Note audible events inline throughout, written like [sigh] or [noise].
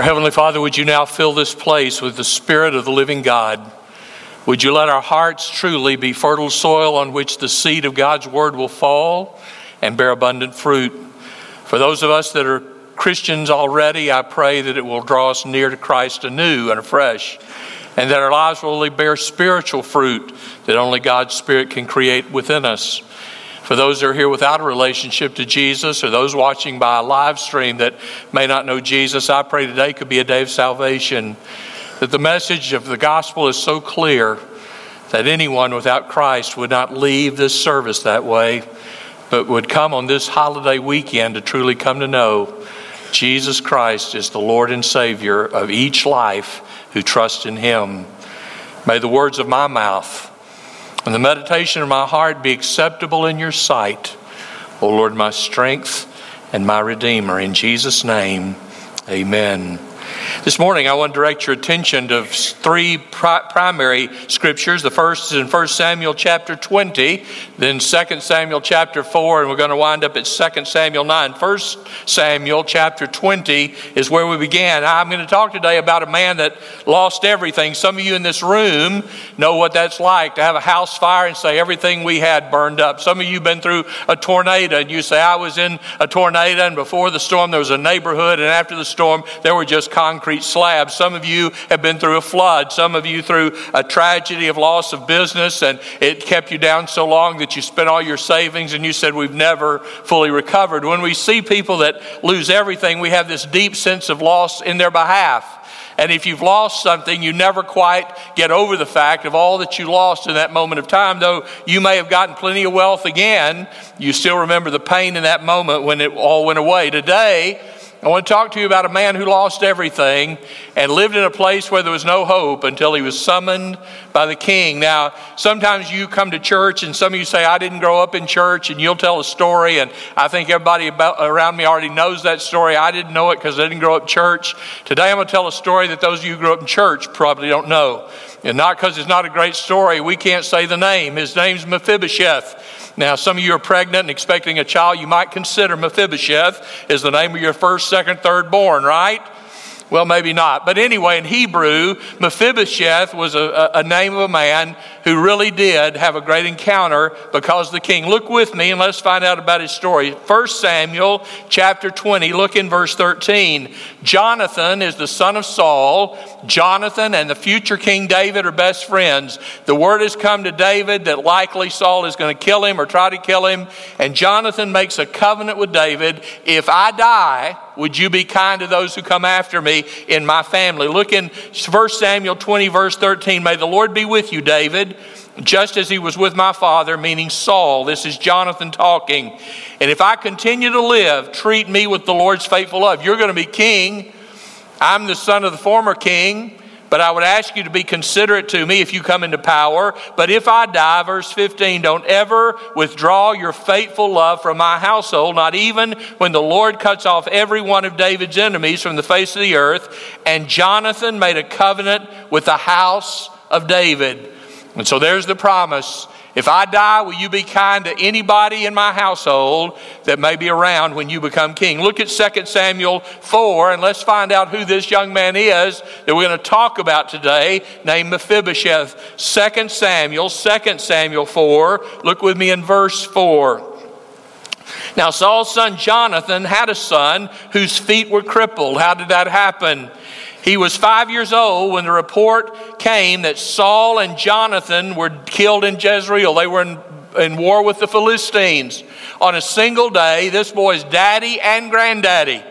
Our Heavenly Father, would you now fill this place with the Spirit of the living God? Would you let our hearts truly be fertile soil on which the seed of God's Word will fall and bear abundant fruit? For those of us that are Christians already, I pray that it will draw us near to Christ anew and afresh, and that our lives will only bear spiritual fruit that only God's Spirit can create within us. For those that are here without a relationship to Jesus or those watching by a live stream that may not know Jesus, I pray today could be a day of salvation. That the message of the gospel is so clear that anyone without Christ would not leave this service that way, but would come on this holiday weekend to truly come to know Jesus Christ is the Lord and Savior of each life who trusts in Him. May the words of my mouth and the meditation of my heart be acceptable in your sight, O Lord, my strength and my Redeemer. In Jesus' name, amen. This morning, I want to direct your attention to three pri- primary scriptures. The first is in 1 Samuel chapter 20, then 2 Samuel chapter 4, and we're going to wind up at 2 Samuel 9. 1 Samuel chapter 20 is where we began. I'm going to talk today about a man that lost everything. Some of you in this room know what that's like to have a house fire and say everything we had burned up. Some of you have been through a tornado and you say, I was in a tornado, and before the storm there was a neighborhood, and after the storm there were just concrete slabs. Some of you have been through a flood. Some of you through a tragedy of loss of business, and it kept you down so long that you spent all your savings and you said, We've never fully recovered. When we see people that lose everything, we have this deep sense of loss in their behalf. And if you've lost something, you never quite get over the fact of all that you lost in that moment of time. Though you may have gotten plenty of wealth again, you still remember the pain in that moment when it all went away. Today, I want to talk to you about a man who lost everything and lived in a place where there was no hope until he was summoned by the king. Now, sometimes you come to church and some of you say, I didn't grow up in church, and you'll tell a story, and I think everybody about, around me already knows that story. I didn't know it because I didn't grow up in church. Today I'm going to tell a story that those of you who grew up in church probably don't know. And not because it's not a great story, we can't say the name. His name's Mephibosheth. Now, some of you are pregnant and expecting a child. You might consider Mephibosheth is the name of your first, second, third born, right? Well, maybe not. But anyway, in Hebrew, Mephibosheth was a, a, name of a man who really did have a great encounter because the king. Look with me and let's find out about his story. 1 Samuel chapter 20, look in verse 13. Jonathan is the son of Saul. Jonathan and the future King David are best friends. The word has come to David that likely Saul is going to kill him or try to kill him. And Jonathan makes a covenant with David if I die, would you be kind to those who come after me in my family? Look in 1 Samuel 20, verse 13. May the Lord be with you, David, just as he was with my father, meaning Saul. This is Jonathan talking. And if I continue to live, treat me with the Lord's faithful love. You're going to be king. I'm the son of the former king. But I would ask you to be considerate to me if you come into power. But if I die, verse 15, don't ever withdraw your faithful love from my household, not even when the Lord cuts off every one of David's enemies from the face of the earth. And Jonathan made a covenant with the house of David. And so there's the promise. If I die, will you be kind to anybody in my household that may be around when you become king? Look at 2 Samuel 4 and let's find out who this young man is that we're going to talk about today, named Mephibosheth. 2 Samuel, 2 Samuel 4. Look with me in verse 4. Now, Saul's son Jonathan had a son whose feet were crippled. How did that happen? He was five years old when the report came that Saul and Jonathan were killed in Jezreel. They were in, in war with the Philistines. On a single day, this boy's daddy and granddaddy,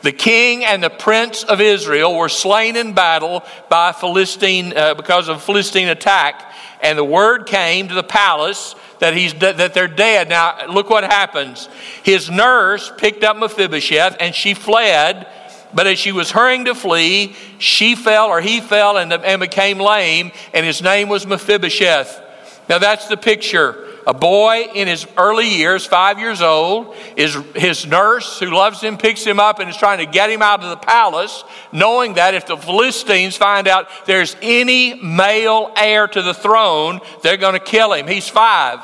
the king and the prince of Israel, were slain in battle by Philistine uh, because of Philistine attack. And the word came to the palace that he's that they're dead. Now look what happens. His nurse picked up Mephibosheth and she fled but as she was hurrying to flee, she fell or he fell and, and became lame, and his name was Mephibosheth. Now that's the picture. A boy in his early years, five years old, is his nurse who loves him picks him up and is trying to get him out of the palace, knowing that if the Philistines find out there's any male heir to the throne, they're going to kill him. He's five.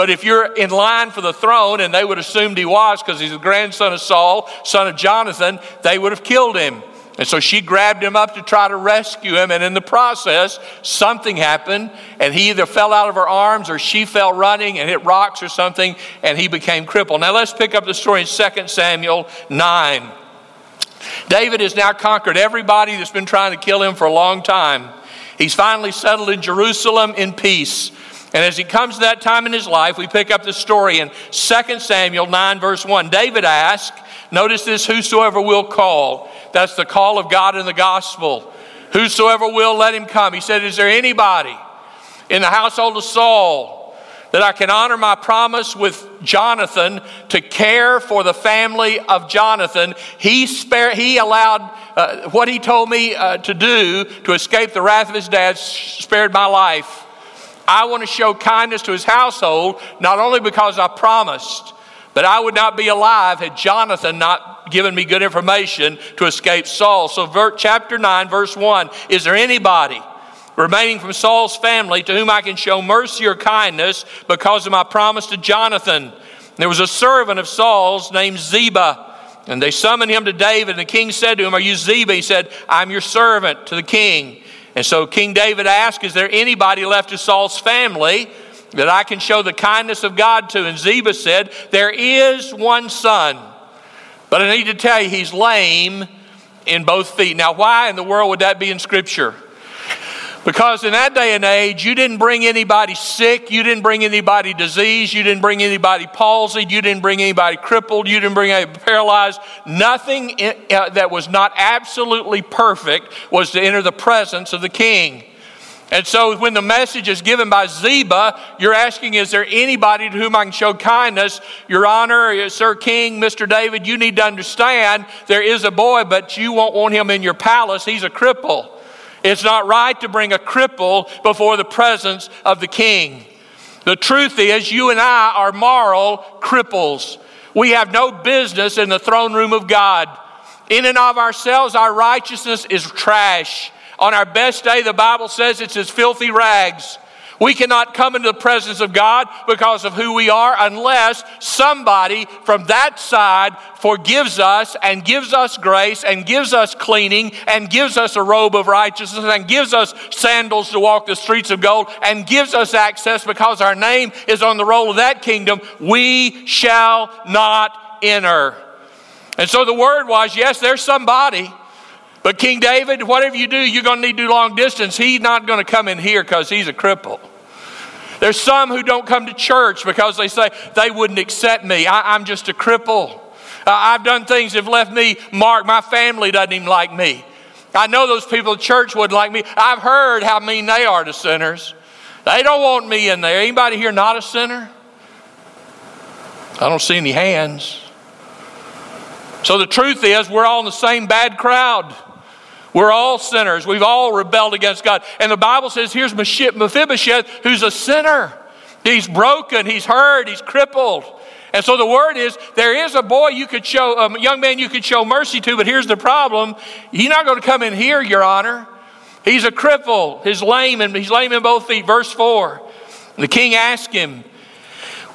But if you're in line for the throne, and they would have assumed he was because he's the grandson of Saul, son of Jonathan, they would have killed him. And so she grabbed him up to try to rescue him. And in the process, something happened. And he either fell out of her arms or she fell running and hit rocks or something. And he became crippled. Now let's pick up the story in 2 Samuel 9. David has now conquered everybody that's been trying to kill him for a long time. He's finally settled in Jerusalem in peace. And as he comes to that time in his life, we pick up the story in 2 Samuel 9, verse 1. David asked, Notice this whosoever will call. That's the call of God in the gospel. Whosoever will, let him come. He said, Is there anybody in the household of Saul that I can honor my promise with Jonathan to care for the family of Jonathan? He, spared, he allowed uh, what he told me uh, to do to escape the wrath of his dad, spared my life. I want to show kindness to his household, not only because I promised, but I would not be alive had Jonathan not given me good information to escape Saul. So, chapter 9, verse 1 Is there anybody remaining from Saul's family to whom I can show mercy or kindness because of my promise to Jonathan? There was a servant of Saul's named Ziba. And they summoned him to David, and the king said to him, Are you Ziba? He said, I'm your servant to the king. And so King David asked, Is there anybody left of Saul's family that I can show the kindness of God to? And Ziba said, There is one son, but I need to tell you, he's lame in both feet. Now, why in the world would that be in Scripture? Because in that day and age, you didn't bring anybody sick, you didn't bring anybody diseased, you didn't bring anybody palsied, you didn't bring anybody crippled, you didn't bring anybody paralyzed. Nothing in, uh, that was not absolutely perfect was to enter the presence of the king. And so when the message is given by Ziba, you're asking, is there anybody to whom I can show kindness? Your Honor, Sir King, Mr. David, you need to understand there is a boy, but you won't want him in your palace. He's a cripple. It's not right to bring a cripple before the presence of the king. The truth is, you and I are moral cripples. We have no business in the throne room of God. In and of ourselves, our righteousness is trash. On our best day, the Bible says it's as filthy rags. We cannot come into the presence of God because of who we are unless somebody from that side forgives us and gives us grace and gives us cleaning and gives us a robe of righteousness and gives us sandals to walk the streets of gold and gives us access because our name is on the roll of that kingdom. We shall not enter. And so the word was yes, there's somebody. But King David, whatever you do, you're going to need to do long distance. He's not going to come in here because he's a cripple. There's some who don't come to church because they say they wouldn't accept me. I, am just a cripple. Uh, I've done things that have left me marked. My family doesn't even like me. I know those people at church wouldn't like me. I've heard how mean they are to sinners. They don't want me in there. Anybody here not a sinner? I don't see any hands. So the truth is, we're all in the same bad crowd. We're all sinners. We've all rebelled against God. And the Bible says here's Mephibosheth, who's a sinner. He's broken, he's hurt, he's crippled. And so the word is there is a boy you could show, a young man you could show mercy to, but here's the problem. He's not going to come in here, Your Honor. He's a cripple. He's lame, and he's lame in both feet. Verse 4. The king asked him,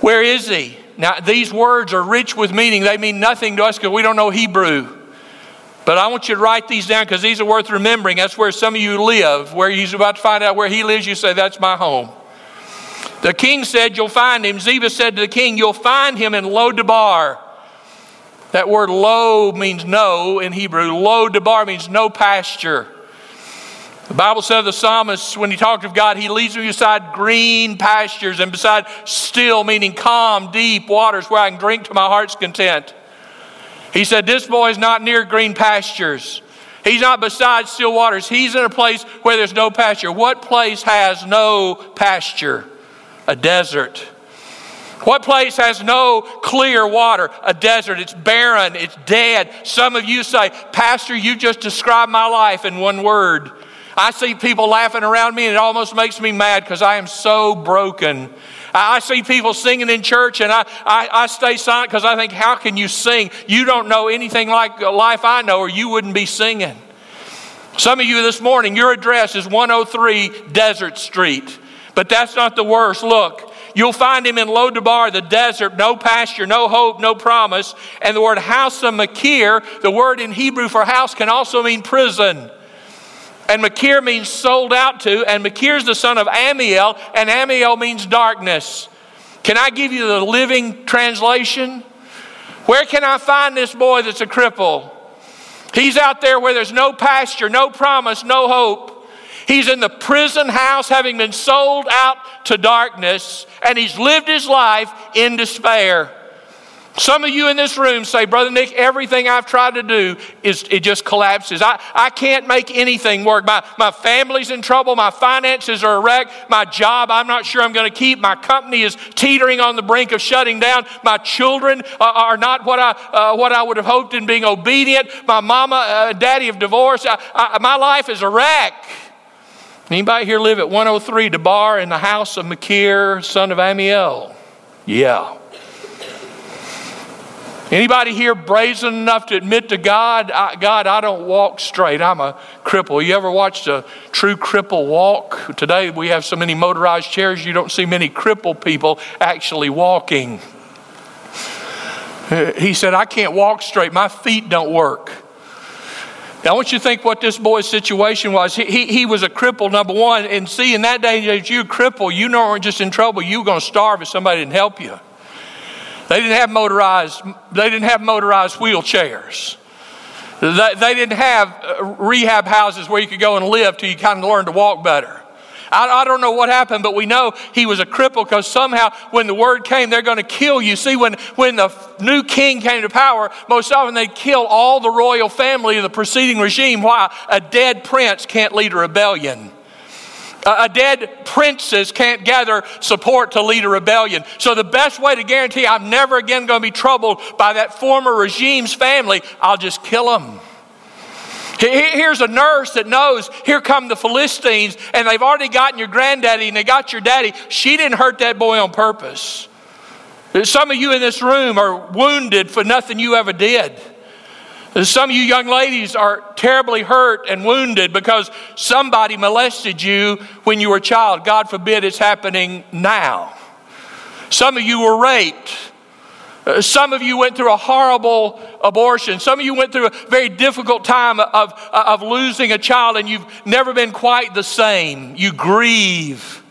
Where is he? Now, these words are rich with meaning. They mean nothing to us because we don't know Hebrew. But I want you to write these down because these are worth remembering. That's where some of you live. Where he's about to find out where he lives, you say, That's my home. The king said, You'll find him. Ziba said to the king, You'll find him in Lo-debar. That word lo means no in Hebrew. Lo-debar means no pasture. The Bible says the psalmist, when he talked of God, he leads me beside green pastures and beside still, meaning calm, deep waters where I can drink to my heart's content. He said, This boy is not near green pastures. He's not beside still waters. He's in a place where there's no pasture. What place has no pasture? A desert. What place has no clear water? A desert. It's barren. It's dead. Some of you say, Pastor, you just described my life in one word. I see people laughing around me and it almost makes me mad because I am so broken I see people singing in church and I, I, I stay silent because I think, how can you sing? You don't know anything like life I know, or you wouldn't be singing. Some of you this morning, your address is 103 Desert Street. But that's not the worst. Look, You'll find him in Lo-debar, the desert, no pasture, no hope, no promise. And the word house of Makir, the word in Hebrew for house, can also mean prison. And Makir means sold out to, and Makir is the son of Amiel, and Amiel means darkness. Can I give you the living translation? Where can I find this boy that's a cripple? He's out there where there's no pasture, no promise, no hope. He's in the prison house having been sold out to darkness, and he's lived his life in despair. Some of you in this room say, Brother Nick, everything I've tried to do is it just collapses. I, I can't make anything work. My, my family's in trouble, my finances are a wreck, my job I'm not sure I'm going to keep, my company is teetering on the brink of shutting down, my children are, not what I, uh, what I would have hoped in being obedient, my mama, uh, daddy have divorced, I, I, my life is a wreck. Anybody here live at 103 Debar in the house of Makir, son of Amiel? Yeah. Anybody here brazen enough to admit to God, I, God, I don't walk straight. I'm a cripple. You ever watched a true cripple walk? Today we have so many motorized chairs, you don't see many crippled people actually walking. He said, I can't walk straight. My feet don't work. Now, I want you to think what this boy's situation was. He, he, he was a cripple, number one. And see, in that day, as you cripple, you know, weren't just in trouble. You were going to starve if somebody didn't help you. They didn't have motorized, they didn't have motorized wheelchairs. They, they didn't have uh, rehab houses where you could go and live till you kind of learned to walk better. I, I, don't know what happened, but we know he was a cripple because somehow when the word came, they're going to kill you. See, when, when the new king came to power, most often they'd kill all the royal family of the preceding regime. Why? A dead prince can't lead a rebellion. A dead princess can't gather support to lead a rebellion. So, the best way to guarantee I'm never again going to be troubled by that former regime's family, I'll just kill them. Here's a nurse that knows here come the Philistines, and they've already gotten your granddaddy and they got your daddy. She didn't hurt that boy on purpose. Some of you in this room are wounded for nothing you ever did. Some of you young ladies are terribly hurt and wounded because somebody molested you when you were a child. God forbid it's happening now. Some of you were raped. Uh, some of you went through a horrible abortion. Some of you went through a very difficult time of, of losing a child and you've never been quite the same. You grieve.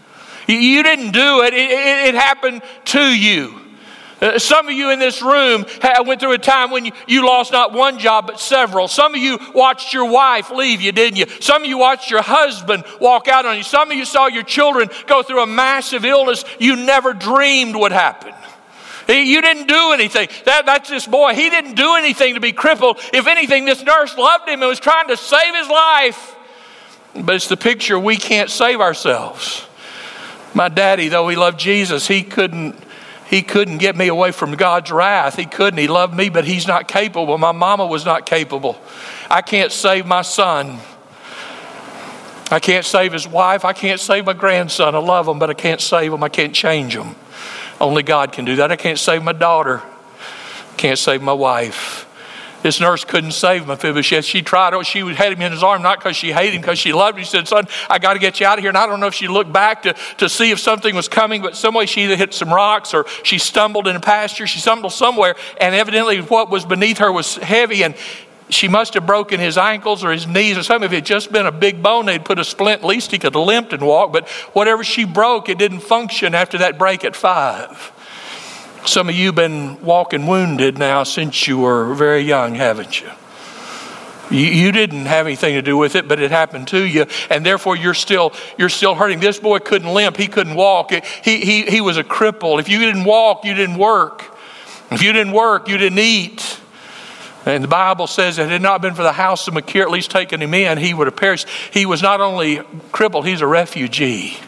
You didn't do it, it, it, it happened to you. Uh, some of you in this room went through a time when you, lost not one job, but several. Some of you watched your wife leave you, didn't you? Some of you watched your husband walk out on you. Some of you saw your children go through a massive illness you never dreamed would happen. You didn't do anything. That, that's this boy. He didn't do anything to be crippled. If anything, this nurse loved him and was trying to save his life. But it's the picture we can't save ourselves. My daddy, though he loved Jesus, he couldn't he couldn't get me away from God's wrath. He couldn't. He loved me, but he's not capable. My mama was not capable. I can't save my son. I can't save his wife. I can't save my grandson. I love him, but I can't save him. I can't change him. Only God can do that. I can't save my daughter. Can't save my wife. This nurse couldn't save Mephibosheth. She tried. Oh, she had him in his arm, not because she hated him, because she loved him. She said, Son, I got to get you out of here. And I don't know if she looked back to, to see if something was coming, but some way she either hit some rocks or she stumbled in a pasture. She stumbled somewhere, and evidently what was beneath her was heavy, and she must have broken his ankles or his knees or something. If it had just been a big bone, they'd put a splint. At least he could have limped and walked. But whatever she broke, it didn't function after that break at five. Some of you have been walking wounded now since you were very young, haven't you? You, didn't have anything to do with it, but it happened to you, and therefore you're still you're still hurting. This boy couldn't limp; he couldn't walk. He he he was a cripple. If you didn't walk, you didn't work. If you didn't work, you didn't eat. And the Bible says that it had not been for the house of Makir at least taking him in, he would have perished. He was not only crippled; he's a refugee.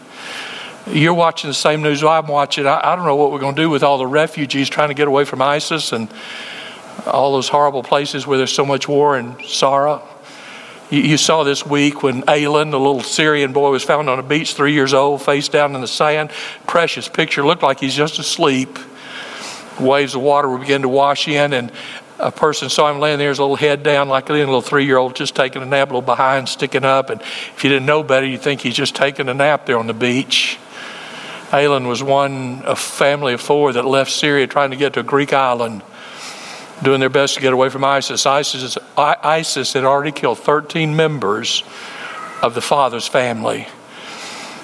You're watching the same news I'm watching. I, I don't know what we're going to do with all the refugees trying to get away from ISIS and all those horrible places where there's so much war and sorrow. You, you saw this week when Aylan, the little Syrian boy, was found on a beach, three years old, face down in the sand. Precious picture. Looked like he's just asleep. Waves of water were beginning to wash in, and a person saw him laying there, his little head down, like a little three year old just taking a nap, a little behind sticking up. And if you didn't know better, you'd think he's just taking a nap there on the beach. Alan was one a family of four that left Syria trying to get to a Greek island, doing their best to get away from ISIS. ISIS, ISIS had already killed 13 members of the father's family.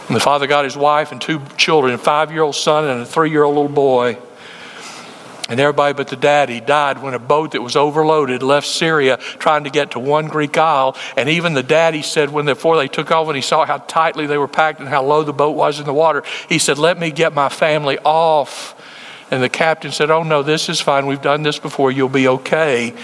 And the father got his wife and two children, a five year old son and a three year old little boy. And everybody but the daddy died when a boat that was overloaded left Syria trying to get to one Greek isle. And even the daddy said, when before they took off, when he saw how tightly they were packed and how low the boat was in the water, he said, Let me get my family off. And the captain said, Oh, no, this is fine. We've done this before. You'll be okay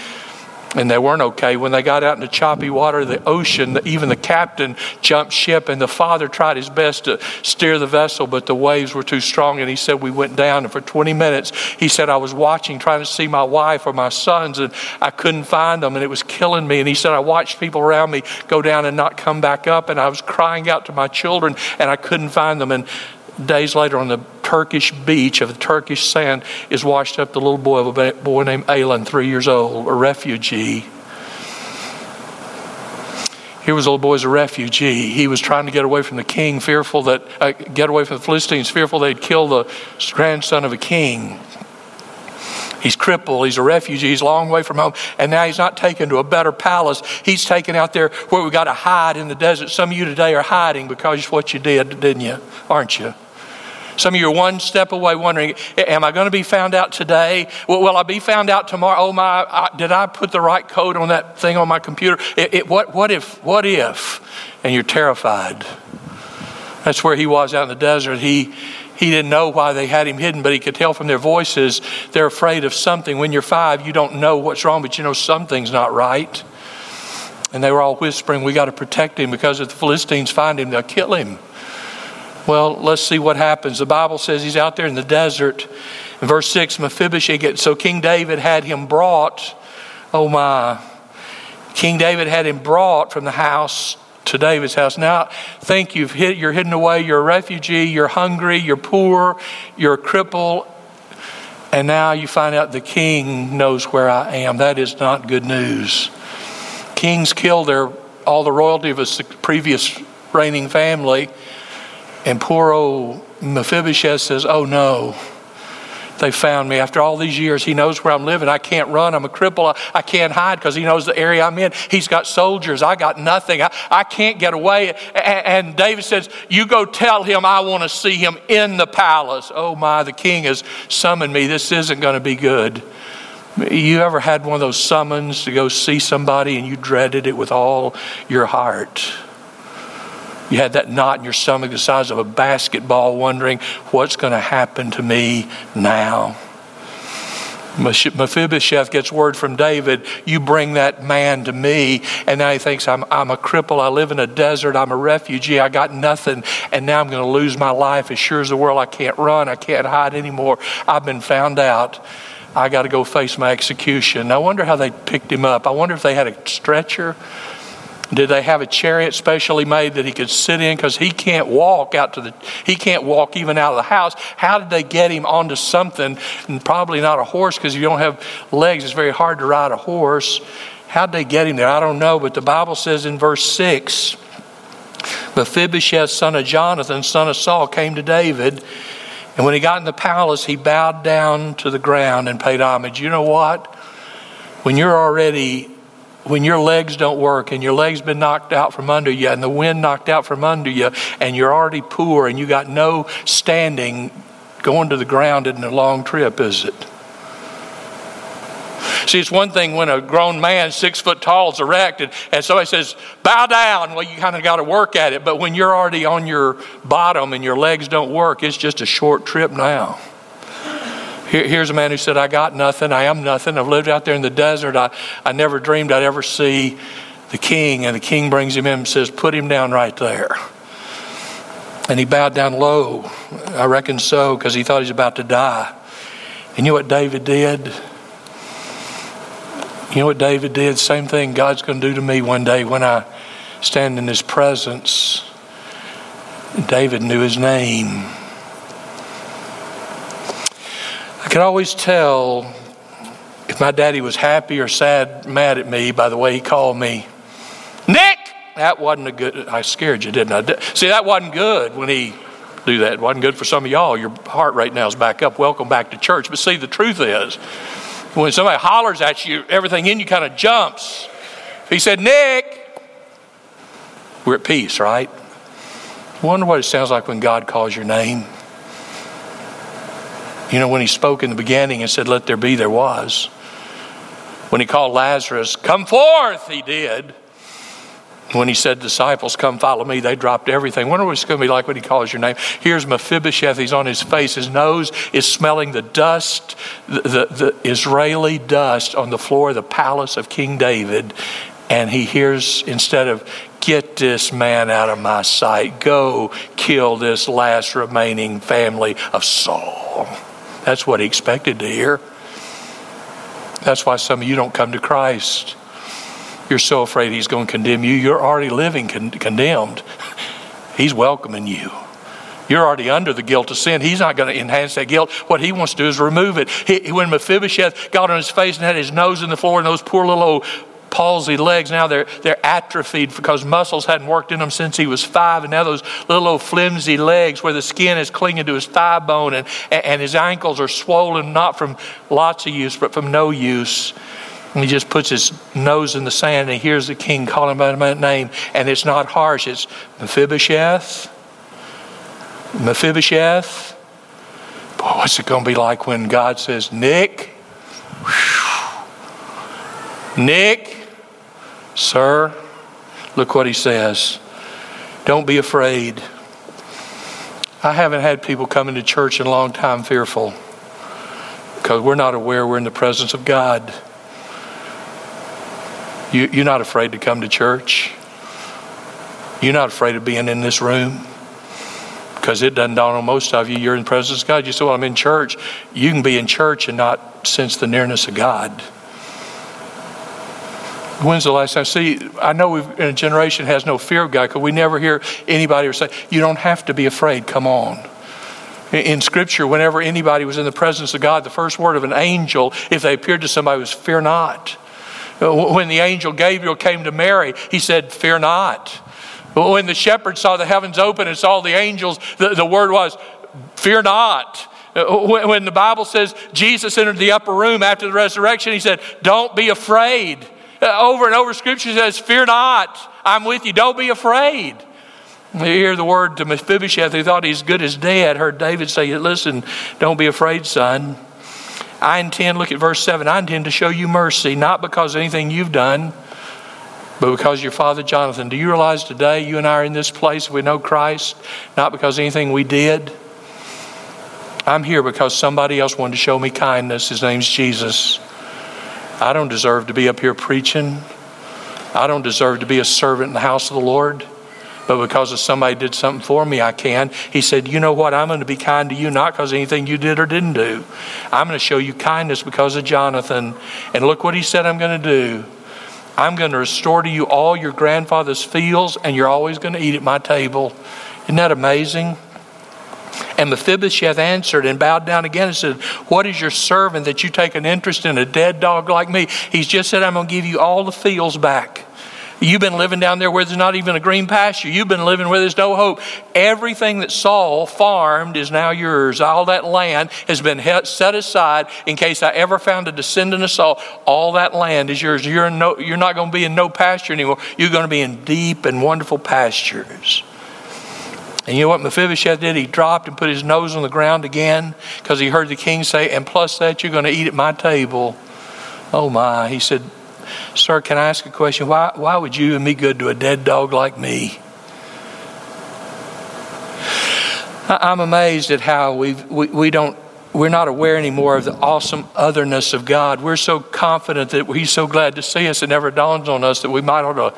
and they weren't okay. When they got out in the choppy water of the ocean, even the captain jumped ship, and the father tried his best to steer the vessel, but the waves were too strong. And he said, We went down, and for 20 minutes, he said, I was watching, trying to see my wife or my sons, and I couldn't find them, and it was killing me. And he said, I watched people around me go down and not come back up, and I was crying out to my children, and I couldn't find them. And days later, on the Turkish beach of the Turkish sand is washed up the little boy of a boy named Alan, three years old, a refugee. Here was a little boy as a refugee. He was trying to get away from the king, fearful that, uh, get away from the Philistines, fearful they'd kill the grandson of a king. He's crippled. He's a refugee. He's a long way from home. And now he's not taken to a better palace. He's taken out there where we've got to hide in the desert. Some of you today are hiding because of what you did, didn't you? Aren't you? Some of you are one step away wondering, am I going to be found out today? Will, I be found out tomorrow? Oh my, I, did I put the right code on that thing on my computer? It, it, what, what if, what if? And you're terrified. That's where he was out in the desert. He, he didn't know why they had him hidden, but he could tell from their voices they're afraid of something. When you're five, you don't know what's wrong, but you know something's not right. And they were all whispering, We got to protect him because if the Philistines find him, they'll kill him. Well, let's see what happens. The Bible says he's out there in the desert. In verse 6, Mephibosheth so King David had him brought, oh my, King David had him brought from the house to David's house. Now, think you've hit, you're hidden away, you're a refugee, you're hungry, you're poor, you're a cripple, and now you find out the king knows where I am. That is not good news. Kings kill their, all the royalty of a previous reigning family and poor old Mephibosheth says, Oh no, they found me. After all these years, he knows where I'm living. I can't run. I'm a cripple. I, I can't hide because he knows the area I'm in. He's got soldiers. I got nothing. I, I can't get away. And, and David says, You go tell him I want to see him in the palace. Oh my, the king has summoned me. This isn't going to be good. You ever had one of those summons to go see somebody and you dreaded it with all your heart? You had that knot in your stomach the size of a basketball, wondering what's going to happen to me now. Mephibosheth gets word from David, You bring that man to me. And now he thinks, I'm, I'm a cripple. I live in a desert. I'm a refugee. I got nothing. And now I'm going to lose my life. As sure as the world, I can't run. I can't hide anymore. I've been found out. I got to go face my execution. I wonder how they picked him up. I wonder if they had a stretcher. Did they have a chariot specially made that he could sit in because he can't walk out to the he can't walk even out of the house? How did they get him onto something? And probably not a horse because if you don't have legs, it's very hard to ride a horse. How did they get him there? I don't know, but the Bible says in verse six, Mephibosheth, son of Jonathan, son of Saul, came to David. And when he got in the palace, he bowed down to the ground and paid homage. You know what? When you're already when your legs don't work and your legs been knocked out from under you and the wind knocked out from under you and you're already poor and you got no standing going to the ground isn't a long trip is it? See it's one thing when a grown man six foot tall is erected and somebody says bow down. Well you kind of got to work at it. But when you're already on your bottom and your legs don't work it's just a short trip now here, here's a man who said, I got nothing. I am nothing. I've lived out there in the desert. I, I never dreamed I'd ever see the king. And the king brings him in and says, Put him down right there. And he bowed down low. I reckon so, because he thought he was about to die. And you know what David did? You know what David did? Same thing God's going to do to me one day when I stand in his presence. David knew his name. I could always tell if my daddy was happy or sad, mad at me by the way he called me. Nick! That wasn't a good, I scared you, didn't I? See, that wasn't good when he do that. It wasn't good for some of y'all. Your heart rate now is back up. Welcome back to church. But see, the truth is, when somebody hollers at you, everything in you kind of jumps. He said, Nick, we're at peace, right? Wonder what it sounds like when God calls your name. You know, when he spoke in the beginning and said, Let there be, there was. When he called Lazarus, Come forth, he did. When he said, Disciples, come follow me, they dropped everything. Wonder what it's going to be like when he calls your name. Here's Mephibosheth. He's on his face. His nose is smelling the dust, the, the, the Israeli dust on the floor of the palace of King David. And he hears, instead of, Get this man out of my sight, go kill this last remaining family of Saul. That's what he expected to hear. That's why some of you don't come to Christ. You're so afraid he's going to condemn you. You're already living con- condemned. He's welcoming you. You're already under the guilt of sin. He's not going to enhance that guilt. What he wants to do is remove it. He, when Mephibosheth got on his face and had his nose in the floor and those poor little old palsy legs. Now they're, they're atrophied because muscles hadn't worked in them since he was five. And now those little old flimsy legs where the skin is clinging to his thigh bone and, and his ankles are swollen not from lots of use but from no use. And he just puts his nose in the sand and he hears the king calling by his name. And it's not harsh. It's mephibosheth. Mephibosheth. Boy what's it going to be like when god says nick? Nick, Sir, look what he says. Don't be afraid. I haven't had people come into church in a long time fearful because we're not aware we're in the presence of God. You, you're not afraid to come to church. You're not afraid of being in this room because it doesn't dawn on most of you. You're in the presence of God. You say, Well, I'm in church. You can be in church and not sense the nearness of God. When's the last time? See, I know in a generation has no fear of God because we never hear anybody say, "You don't have to be afraid. Come on." In Scripture, whenever anybody was in the presence of God, the first word of an angel, if they appeared to somebody, was "Fear not." Uh, when the angel Gabriel came to Mary, he said, "Fear not." When the shepherds saw the heavens open and saw the angels, the, the word was, "Fear not." Uh, when the Bible says Jesus entered the upper room after the resurrection, he said, Don't be afraid. [laughs] Over and over, Scripture says, Fear not, I'm with you, don't be afraid. You hear the word to Mephibosheth, he thought he's good as dead. Heard David say, Listen, don't be afraid, son. I intend, look at verse 7, I intend to show you mercy, not because of anything you've done, but because your father Jonathan. Do you realize today you and I are in this place, we know Christ, not because anything we did? I'm here because somebody else wanted to show me kindness. His name's Jesus. I don't deserve to be up here preaching. I don't deserve to be a servant in the house of the Lord. But because of somebody did something for me, I can. He said, You know what? I'm going to be kind to you, not because of anything you did or didn't do. I'm going to show you kindness because of Jonathan. And look what he said I'm going to do. I'm going to restore to you all your grandfather's fields, and you're always going to eat at my table. Isn't that amazing? And Mephibosheth answered and bowed down again and said, What is your servant that you take an interest in a dead dog like me? He's just said, I'm going to give you all the fields back. You've been living down there where there's not even a green pasture. You've been living where there's no hope. Everything that Saul farmed is now yours. All that land has been set aside in case I ever found a descendant of Saul. All that land is yours. You're, no, you're not going to be in no pasture anymore. You're going to be in deep and wonderful pastures. And you know what Mephibosheth did? He dropped and put his nose on the ground again because he heard the king say, And plus that, you're going to eat at my table. Oh my. He said, Sir, can I ask a question? Why, why would you and me good to a dead dog like me? I'm amazed at how we've, we, we don't we're not aware anymore of the awesome otherness of God. We're so confident that He's so glad to see us, it never dawns on us that we might ought to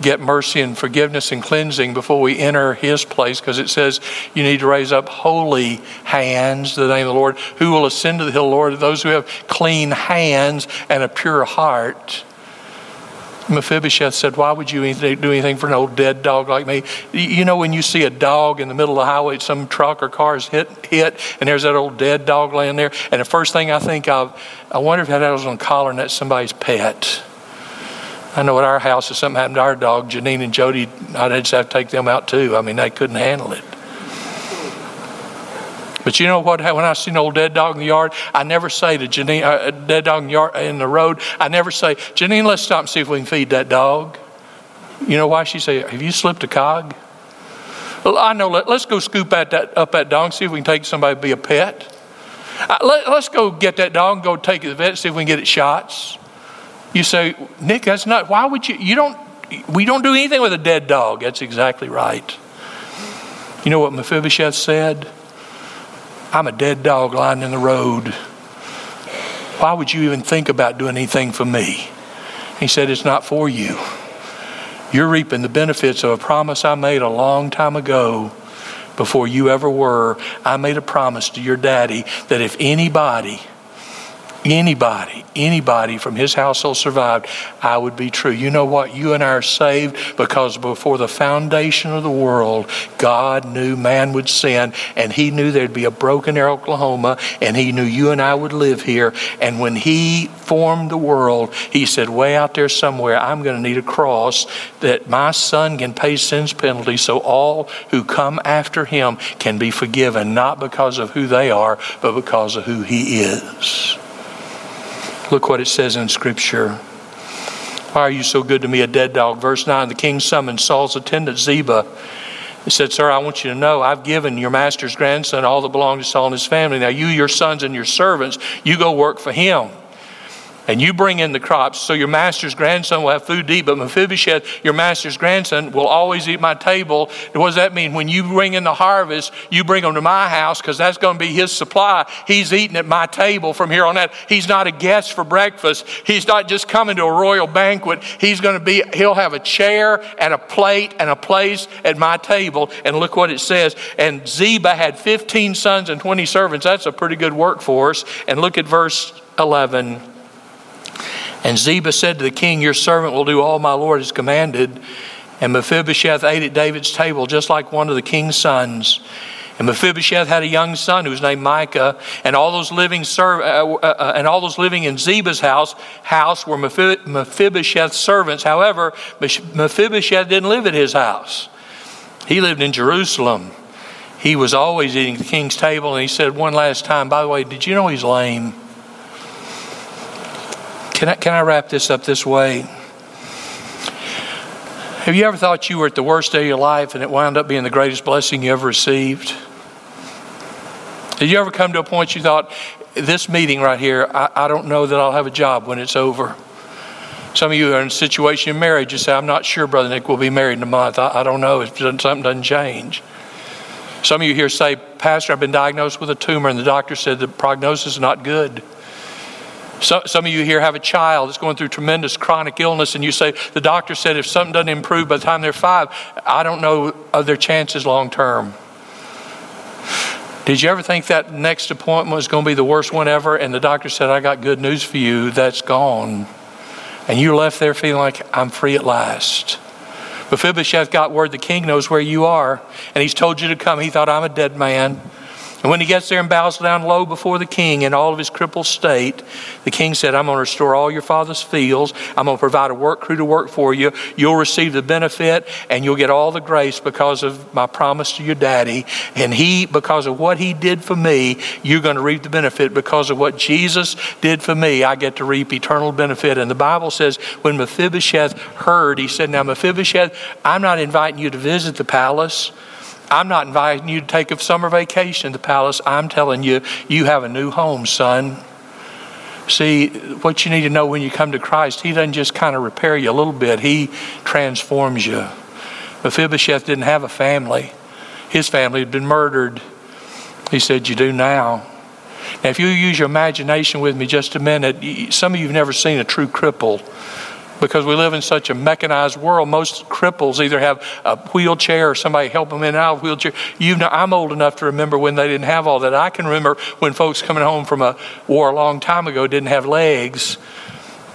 get mercy and forgiveness and cleansing before we enter His place, because it says you need to raise up holy hands, the name of the Lord, who will ascend to the hill, Lord, those who have clean hands and a pure heart. Mephibosheth said, Why would you do anything for an old dead dog like me? You know, when you see a dog in the middle of the highway, some truck or car is hit, hit, and there's that old dead dog laying there, and the first thing I think of, I wonder if that was on collar and that's somebody's pet. I know at our house, if something happened to our dog, Janine and Jody, I'd just have to take them out too. I mean, they couldn't handle it. But you know what? When I see an old dead dog in the yard, I never say to Janine, uh, dead dog in the, yard, in the road, I never say, Janine, let's stop and see if we can feed that dog. You know why? She say, Have you slipped a cog? Well, I know. Let, us go scoop at that, up that dog, see if we can take somebody to be a pet. Uh, let, us go get that dog and go take it to the vet, see if we can get it shots. You say, Nick, that's not. Why would you? You don't. We don't do anything with a dead dog. That's exactly right. You know what Mephibosheth said? I'm a dead dog lying in the road. Why would you even think about doing anything for me? He said, It's not for you. You're reaping the benefits of a promise I made a long time ago before you ever were. I made a promise to your daddy that if anybody anybody, anybody from his household survived, I would be true. You know what? You and I are saved because before the foundation of the world, God knew man would sin, and He knew there'd be a Broken Arrow Oklahoma, and He knew you and I would live here. And when He formed the world, He said, Way out there somewhere, I'm going to need a cross that my son can pay sin's penalty so all who come after Him can be forgiven, not because of who they are, but because of who He is. Look what it says in Scripture. Why are you so good to me, a dead dog? Verse 9 The king summoned Saul's attendant Ziba. He said, Sir, I want you to know I've given your master's grandson all that belonged to Saul and his family. Now, you, your sons, and your servants, you go work for him and you bring in the crops, so your master's grandson will have food to eat, but Mephibosheth, your master's grandson, will always eat my table. What does that mean? When you bring in the harvest, you bring them to my house because that's going to be his supply. He's eating at my table from here on out. He's not a guest for breakfast. He's not just coming to a royal banquet. He's going to be, he'll have a chair and a plate and a place at my table. And look what it says. And Ziba had 15 sons and 20 servants. That's a pretty good workforce. And look at verse 11. And Ziba said to the king, Your servant will do all my Lord has commanded. And Mephibosheth ate at David's table just like one of the king's sons. And Mephibosheth had a young son who was named Micah, and all those living serv- uh, uh, uh and all those living in Ziba's house house were Mephibosheth's servants. However, Mephibosheth didn't live at his house; he lived in Jerusalem. He was always eating at the king's table, and he said one last time, "By the way, did you know he's lame?" Can I, can I wrap this up this way? Have you ever thought you were at the worst day of your life and it wound up being the greatest blessing you ever received? Did you ever come to a point you thought, this meeting right here, I, I don't know that I'll have a job when it's over? Some of you are in a situation in marriage, you say, I'm not sure Brother Nick will be married in a month. I, I don't know if something doesn't change. Some of you here say, Pastor, I've been diagnosed with a tumor and the doctor said the prognosis is not good. So, some of you here have a child that's going through tremendous chronic illness, and you say, The doctor said if something doesn't improve by the time they're five, I don't know of their chances long term. Did you ever think that next appointment was going to be the worst one ever? And the doctor said, I got good news for you, that's gone. And you left there feeling like, I'm free at last. Mephibosheth got word the king knows where you are, and he's told you to come. He thought, I'm a dead man. And when he gets there and bows down low before the king in all of his crippled state, the king said, I'm going to restore all your father's fields. I'm going to provide a work crew to work for you. You'll receive the benefit and you'll get all the grace because of my promise to your daddy. And he, because of what he did for me, you're going to reap the benefit. Because of what Jesus did for me, I get to reap eternal benefit. And the Bible says when Mephibosheth heard, he said, Now, Mephibosheth, I'm not inviting you to visit the palace. I'm not inviting you to take a summer vacation in the palace. I'm telling you, you have a new home, son. See, what you need to know when you come to Christ, He doesn't just kind of repair you a little bit, He transforms you. Mephibosheth didn't have a family, his family had been murdered. He said, You do now. Now, if you use your imagination with me just a minute, some of you have never seen a true cripple because we live in such a mechanized world. Most cripples either have a wheelchair or somebody help them in and out of wheelchair. You know, I'm old enough to remember when they didn't have all that. I can remember when folks coming home from a war a long time ago didn't have legs.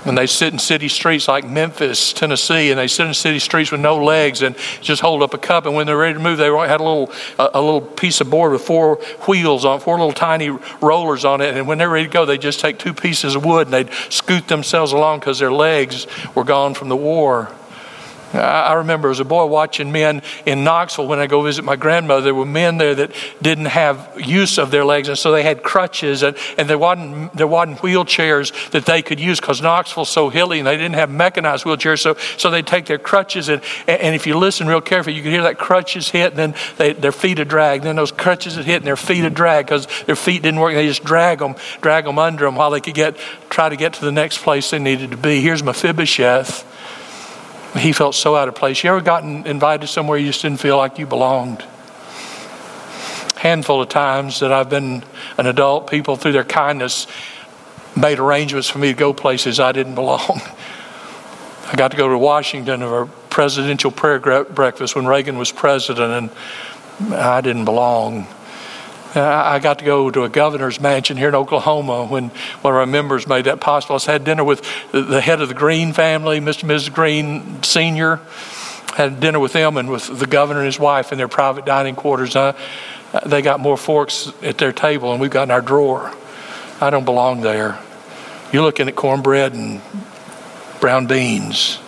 And they sit in city streets like Memphis, Tennessee, and they sit in city streets with no legs and just hold up a cup. And when they're ready to move, they had a little a, a little piece of board with four wheels on, four little tiny rollers on it. And when they're ready to go, they just take two pieces of wood and they'd scoot themselves along because their legs were gone from the war. I remember as a boy watching men in Knoxville when I go visit my grandmother. There were men there that didn't have use of their legs, and so they had crutches, and, and there, wasn't, there wasn't wheelchairs that they could use because Knoxville's so hilly and they didn't have mechanized wheelchairs. So, so they'd take their crutches, and, and if you listen real carefully, you can hear that crutches hit, and then they, their feet would drag. Then those crutches would hit, and their feet would drag because their feet didn't work. And they just drag them, drag them under them while they could get try to get to the next place they needed to be. Here's Mephibosheth he felt so out of place. You ever gotten invited somewhere you just didn't feel like you belonged? Handful of times that I've been an adult, people through their kindness made arrangements for me to go places I didn't belong. [laughs] I got to go to Washington for a presidential prayer breakfast when Reagan was president, and I didn't belong. I got to go to a governor's mansion here in Oklahoma when one of our members made that possible. I had dinner with the head of the Green family, Mr. and Mrs. Green Sr. Had dinner with them and with the governor and his wife in their private dining quarters. Uh, they got more forks at their table and we've got in our drawer. I don't belong there. You're looking at cornbread and brown beans.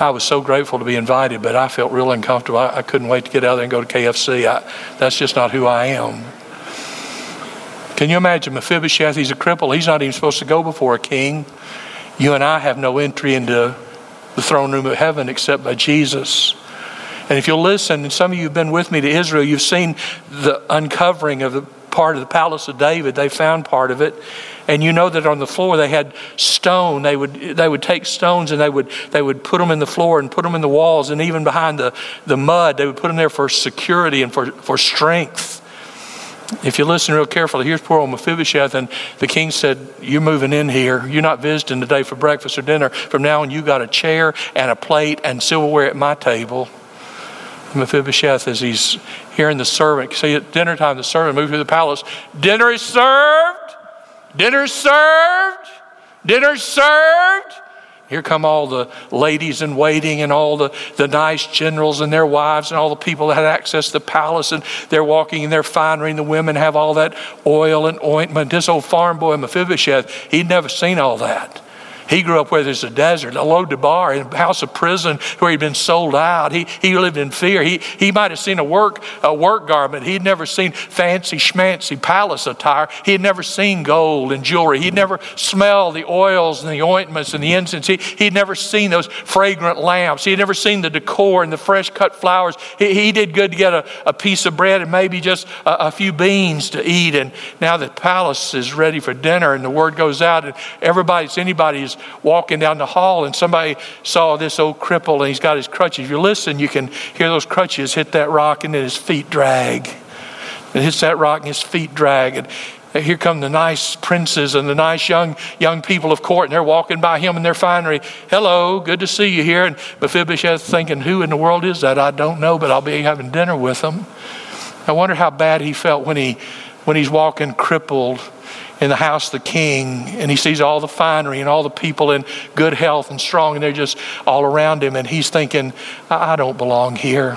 I was so grateful to be invited, but I felt real uncomfortable. I, I couldn't wait to get out there and go to KFC. I, that's just not who I am. Can you imagine Mephibosheth? He's a cripple. He's not even supposed to go before a king. You and I have no entry into the throne room of heaven except by Jesus. And if you'll listen, and some of you have been with me to Israel, you've seen the uncovering of the part of the palace of David. They found part of it. And you know that on the floor they had stone. They would, they would take stones and they would, they would put them in the floor and put them in the walls and even behind the, the mud. They would put them there for security and for, for strength. If you listen real carefully, here's poor old Mephibosheth, and the king said, You're moving in here. You're not visiting today for breakfast or dinner. From now on, you got a chair and a plate and silverware at my table. Mephibosheth, as he's hearing the servant, see at dinner time, the servant moved to the palace. Dinner is served. Dinner served. Dinner served. Here come all the ladies in waiting and all the, the nice generals and their wives and all the people that had access to the palace and they're walking in their finery and the women have all that oil and ointment. This old farm boy Mephibosheth, he'd never seen all that. He grew up where there's a desert, a Lo-debar, in a house of prison where he'd been sold out. He, he lived in fear. He, he might have seen a work, a work garment. He'd never seen fancy schmancy palace attire. He had never seen gold and jewelry. He'd never smelled the oils and the ointments and the incense. He, he'd never seen those fragrant lamps. He'd never seen the decor and the fresh cut flowers. He, he did good to get a, a piece of bread and maybe just a, a few beans to eat. And now the palace is ready for dinner and the word goes out and everybody's, anybody's walking down the hall and somebody saw this old cripple and he's got his crutches. If you listen, you can hear those crutches hit that rock and then his feet drag. It hits that rock and his feet drag. And here come the nice princes and the nice young young people of court, and they're walking by him in their finery. Hello, good to see you here. And Mephibosheth thinking, who in the world is that? I don't know, but I'll be having dinner with him. I wonder how bad he felt when he when he's walking crippled in the house of the king and he sees all the finery and all the people in good health and strong and they're just all around him and he's thinking i, don't belong here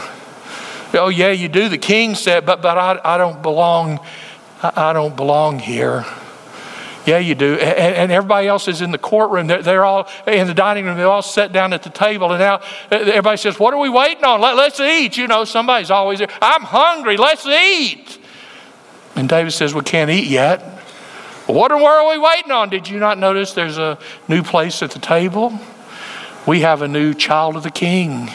oh yeah you do the king said but but i, I don't belong I, I don't belong here yeah, you do. And, and, everybody else is in the courtroom. They're, they're, all in the dining room. They're all sat down at the table. And now uh, everybody says, What are we waiting on? Let, us eat. You know, somebody's always there. I'm hungry. Let's eat. And David says, We can't eat yet. What are we waiting on? Did you not notice there's a new place at the table? We have a new child of the king.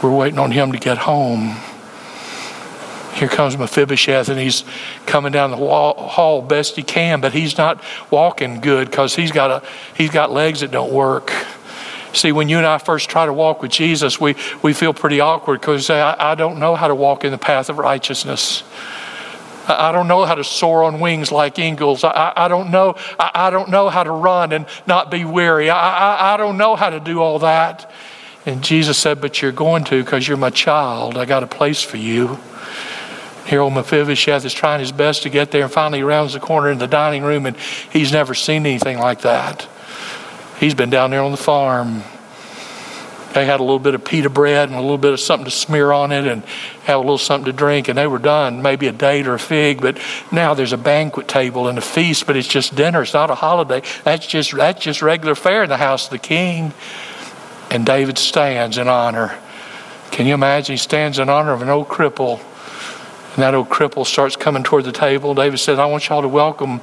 We're waiting on him to get home. Here comes Mephibosheth, and he's coming down the wall, hall best he can, but he's not walking good because he's got a he's got legs that don't work. See, when you and I first try to walk with Jesus, we, we feel pretty awkward because uh, I, I don't know how to walk in the path of righteousness. I don't know how to soar on wings like eagles. I, I don't know. I, I, don't know how to run and not be weary. I, I don't know how to do all that. And Jesus said, But you're going to because you're my child. I got a place for you. Here, old Mephibosheth is trying his best to get there, and finally rounds the corner in the dining room, and he's never seen anything like that. He's been down there on the farm they had a little bit of pita bread and a little bit of something to smear on it and have a little something to drink, and they were done. Maybe a date or a fig, but now there's a banquet table and a feast, but it's just dinner. It's not a holiday. That's just that's just regular fare in the house of the king. And David stands in honor. Can you imagine? He stands in honor of an old cripple. And that old cripple starts coming toward the table. David says, I want y'all to welcome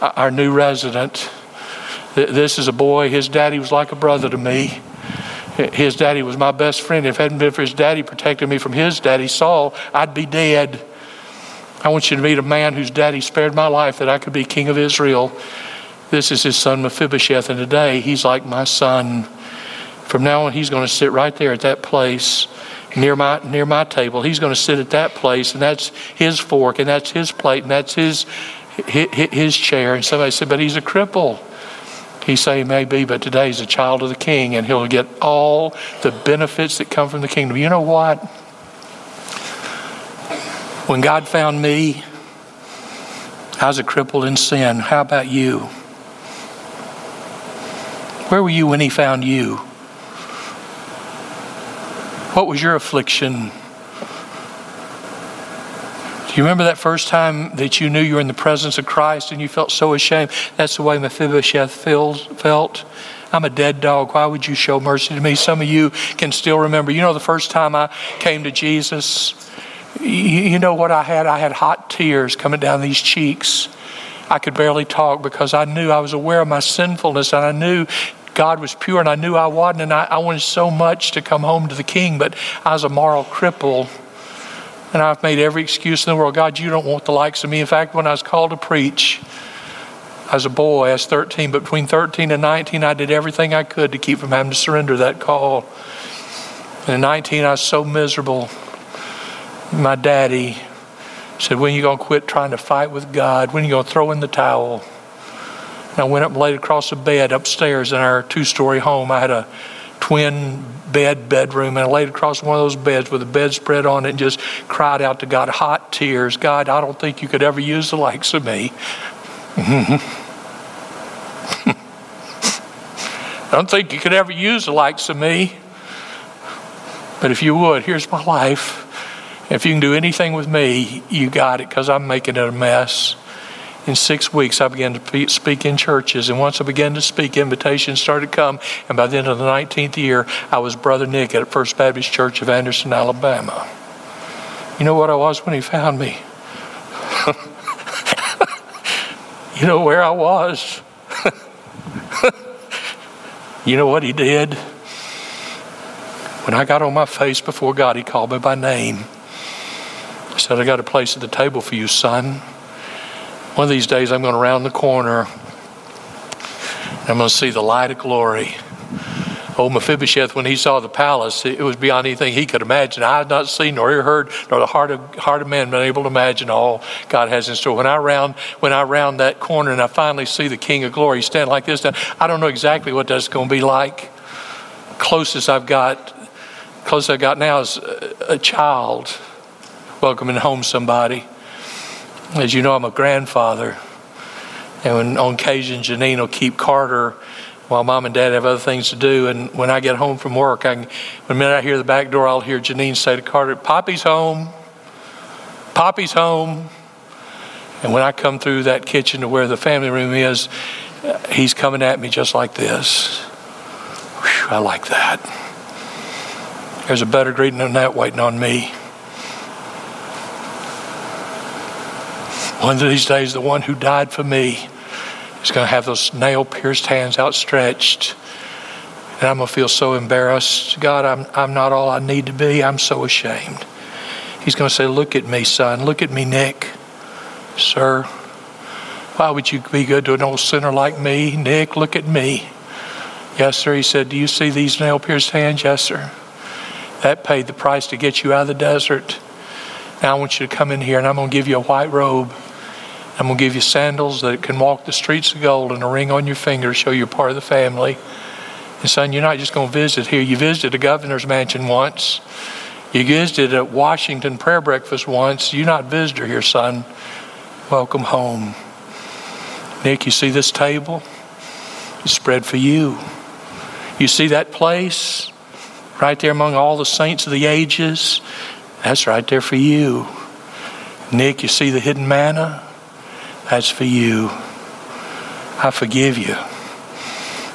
our new resident. This is a boy. His daddy was like a brother to me. His daddy was my best friend. If it hadn't been for his daddy protecting me from his daddy, Saul, I'd be dead. I want you to meet a man whose daddy spared my life that I could be king of Israel. This is his son Mephibosheth, and today he's like my son. From now on, he's going to sit right there at that place near my near my table. He's going to sit at that place, and that's his fork, and that's his plate, and that's his his, his chair. And somebody said, "But he's a cripple." He say he may be, but today he's a child of the King, and he'll get all the benefits that come from the kingdom. You know what? When God found me, I was a cripple in sin. How about you? Where were you when He found you? What was your affliction? Do you remember that first time that you knew you were in the presence of Christ and you felt so ashamed? That's the way Mephibosheth feels, felt. I'm a dead dog. Why would you show mercy to me? Some of you can still remember. You know, the first time I came to Jesus, you know what I had? I had hot tears coming down these cheeks. I could barely talk because I knew I was aware of my sinfulness and I knew God was pure and I knew I wasn't, and I, I wanted so much to come home to the King, but I was a moral cripple. And I've made every excuse in the world. God, you don't want the likes of me. In fact, when I was called to preach as a boy, I was 13, but between 13 and 19, I did everything I could to keep from having to surrender that call. And at 19, I was so miserable. My daddy said, When are you going to quit trying to fight with God? When are you going to throw in the towel? And I went up and laid across a bed upstairs in our two story home. I had a twin bed bedroom and I laid across one of those beds with a bedspread on it and just cried out to God, hot tears. God, I don't think you could ever use the likes of me. [laughs] I don't think you could ever use the likes of me. But if you would, here's my life. If you can do anything with me, you got it because I'm making it a mess in six weeks, I began to speak in churches. And once I began to speak, invitations started to come. And by the end of the 19th year, I was Brother Nick at First Baptist Church of Anderson, Alabama. You know what I was when he found me? [laughs] you know where I was? [laughs] you know what he did? When I got on my face before God, he called me by name. He said, I got a place at the table for you, son. One of these days, I'm going to round the corner. And I'm going to see the light of glory. Old Mephibosheth, when he saw the palace, it was beyond anything he could imagine. I had not seen nor heard, nor the heart of heart of man been able to imagine all God has in store. When I round, when I round that corner and I finally see the King of Glory stand like this, I don't know exactly what that's going to be like. Closest I've got, closest I've got now is a child welcoming home somebody. As you know, I'm a grandfather. And when, on occasion, Janine will keep Carter while mom and dad have other things to do. And when I get home from work, I the minute I hear the back door, I'll hear Janine say to Carter, Poppy's home. Poppy's home. And when I come through that kitchen to where the family room is, he's coming at me just like this. Whew, I like that. There's a better greeting than that waiting on me. One of these days, the one who died for me is going to have those nail pierced hands outstretched. And I'm going to feel so embarrassed. God, I'm, I'm not all I need to be. I'm so ashamed. He's going to say, Look at me, son. Look at me, Nick. Sir, why would you be good to an old sinner like me? Nick, look at me. Yes, sir. He said, Do you see these nail pierced hands? Yes, sir. That paid the price to get you out of the desert. Now I want you to come in here and I'm going to give you a white robe. I'm to give you sandals that can walk the streets of gold and a ring on your finger to show you're part of the family. And son, you're not just going to visit here. You visited a governor's mansion once. You visited a Washington prayer breakfast once. You're not a visitor here, son. Welcome home. Nick, you see this table? It's spread for you. You see that place right there among all the saints of the ages? That's right there for you. Nick, you see the hidden manna? That's for you. I forgive you.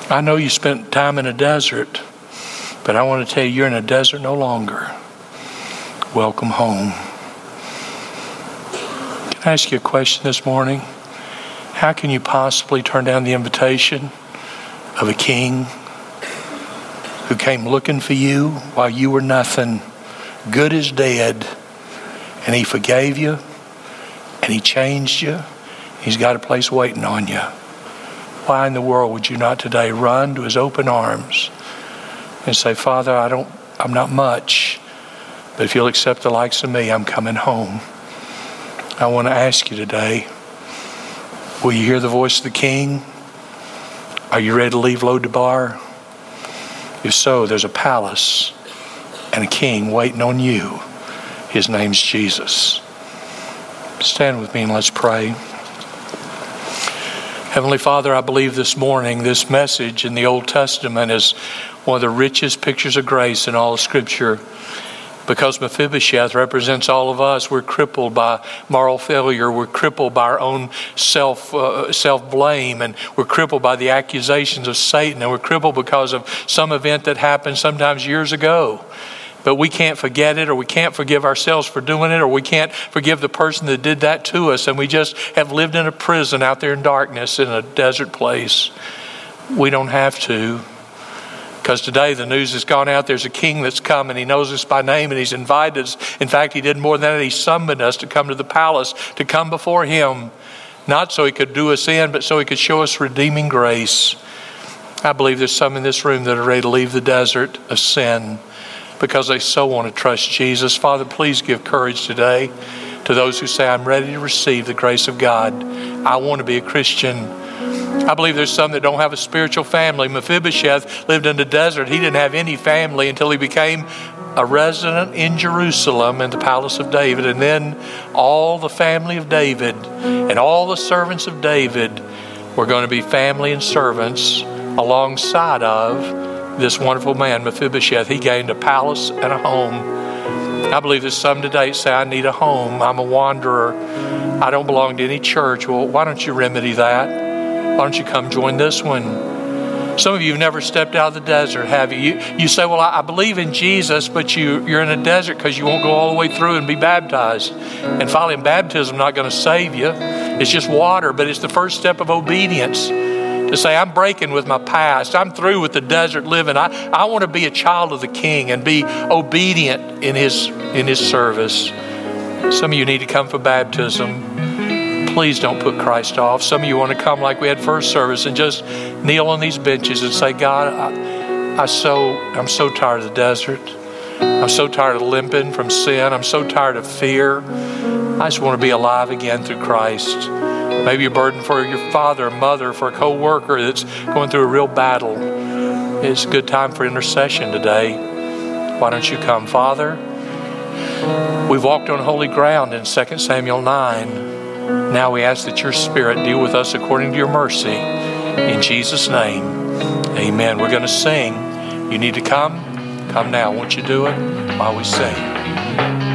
I know you spent time in a desert. But I want to tell you, you're in a desert no longer. Welcome home. Can I ask you a question this morning? How can you possibly turn down the invitation of a king who came looking for you while you were nothing, good as dead, and he forgave you and he changed you? He's got a place waiting on you. Why in the world would you not today run to his open arms and say, Father, I don't, I'm not much, but if you'll accept the likes of me, I'm coming home. I want to ask you today, will you hear the voice of the King? Are you ready to leave Lo-debar? If so, there's a palace and a king waiting on you. His name's Jesus. Stand with me and let's pray. Heavenly Father, I believe this morning this message in the Old Testament is one of the richest pictures of grace in all of Scripture. Because Mephibosheth represents all of us, we're crippled by moral failure. We're crippled by our own self uh, self blame, and we're crippled by the accusations of Satan, and we're crippled because of some event that happened sometimes years ago but we can't forget it or we can't forgive ourselves for doing it or we can't forgive the person that did that to us and we just have lived in a prison out there in darkness in a desert place. We don't have to. Because today the news has gone out, there's a king that's come and he knows us by name and he's invited us. In fact, he did more than that. He summoned us to come to the palace, to come before him, not so he could do us in, but so he could show us redeeming grace. I believe there's some in this room that are ready to leave the desert of sin because they so want to trust Jesus. Father, please give courage today to those who say, I'm ready to receive the grace of God. I want to be a Christian. I believe there's some that don't have a spiritual family. Mephibosheth lived in the desert. He didn't have any family until he became a resident in Jerusalem in the palace of David. And then all the family of David and all the servants of David were going to be family and servants alongside of this wonderful man, Mephibosheth, he gained a palace and a home. I believe there's some today say, I need a home. I'm a wanderer. I don't belong to any church. Well, why don't you remedy that? Why don't you come join this one? Some of you have never stepped out of the desert, have you? You, you say, Well, I, I believe in Jesus, but you, you're in a desert because you won't go all the way through and be baptized. And finally, baptism not going to save you. It's just water, but it's the first step of obedience to say, I'm breaking with my past. I'm through with the desert living. I, I want to be a child of the King and be obedient in his, in his service. Some of you need to come for baptism. Please don't put Christ off. Some of you want to come like we had first service and just kneel on these benches and say, God, I, I so, I'm so tired of the desert. I'm so tired of limping from sin. I'm so tired of fear. I just want to be alive again through Christ. Maybe a burden for your father, mother, for a co worker that's going through a real battle. It's a good time for intercession today. Why don't you come, Father? We've walked on holy ground in 2 Samuel 9. Now we ask that your Spirit deal with us according to your mercy. In Jesus' name, amen. We're going to sing. You need to come? Come now. Won't you do it while we sing?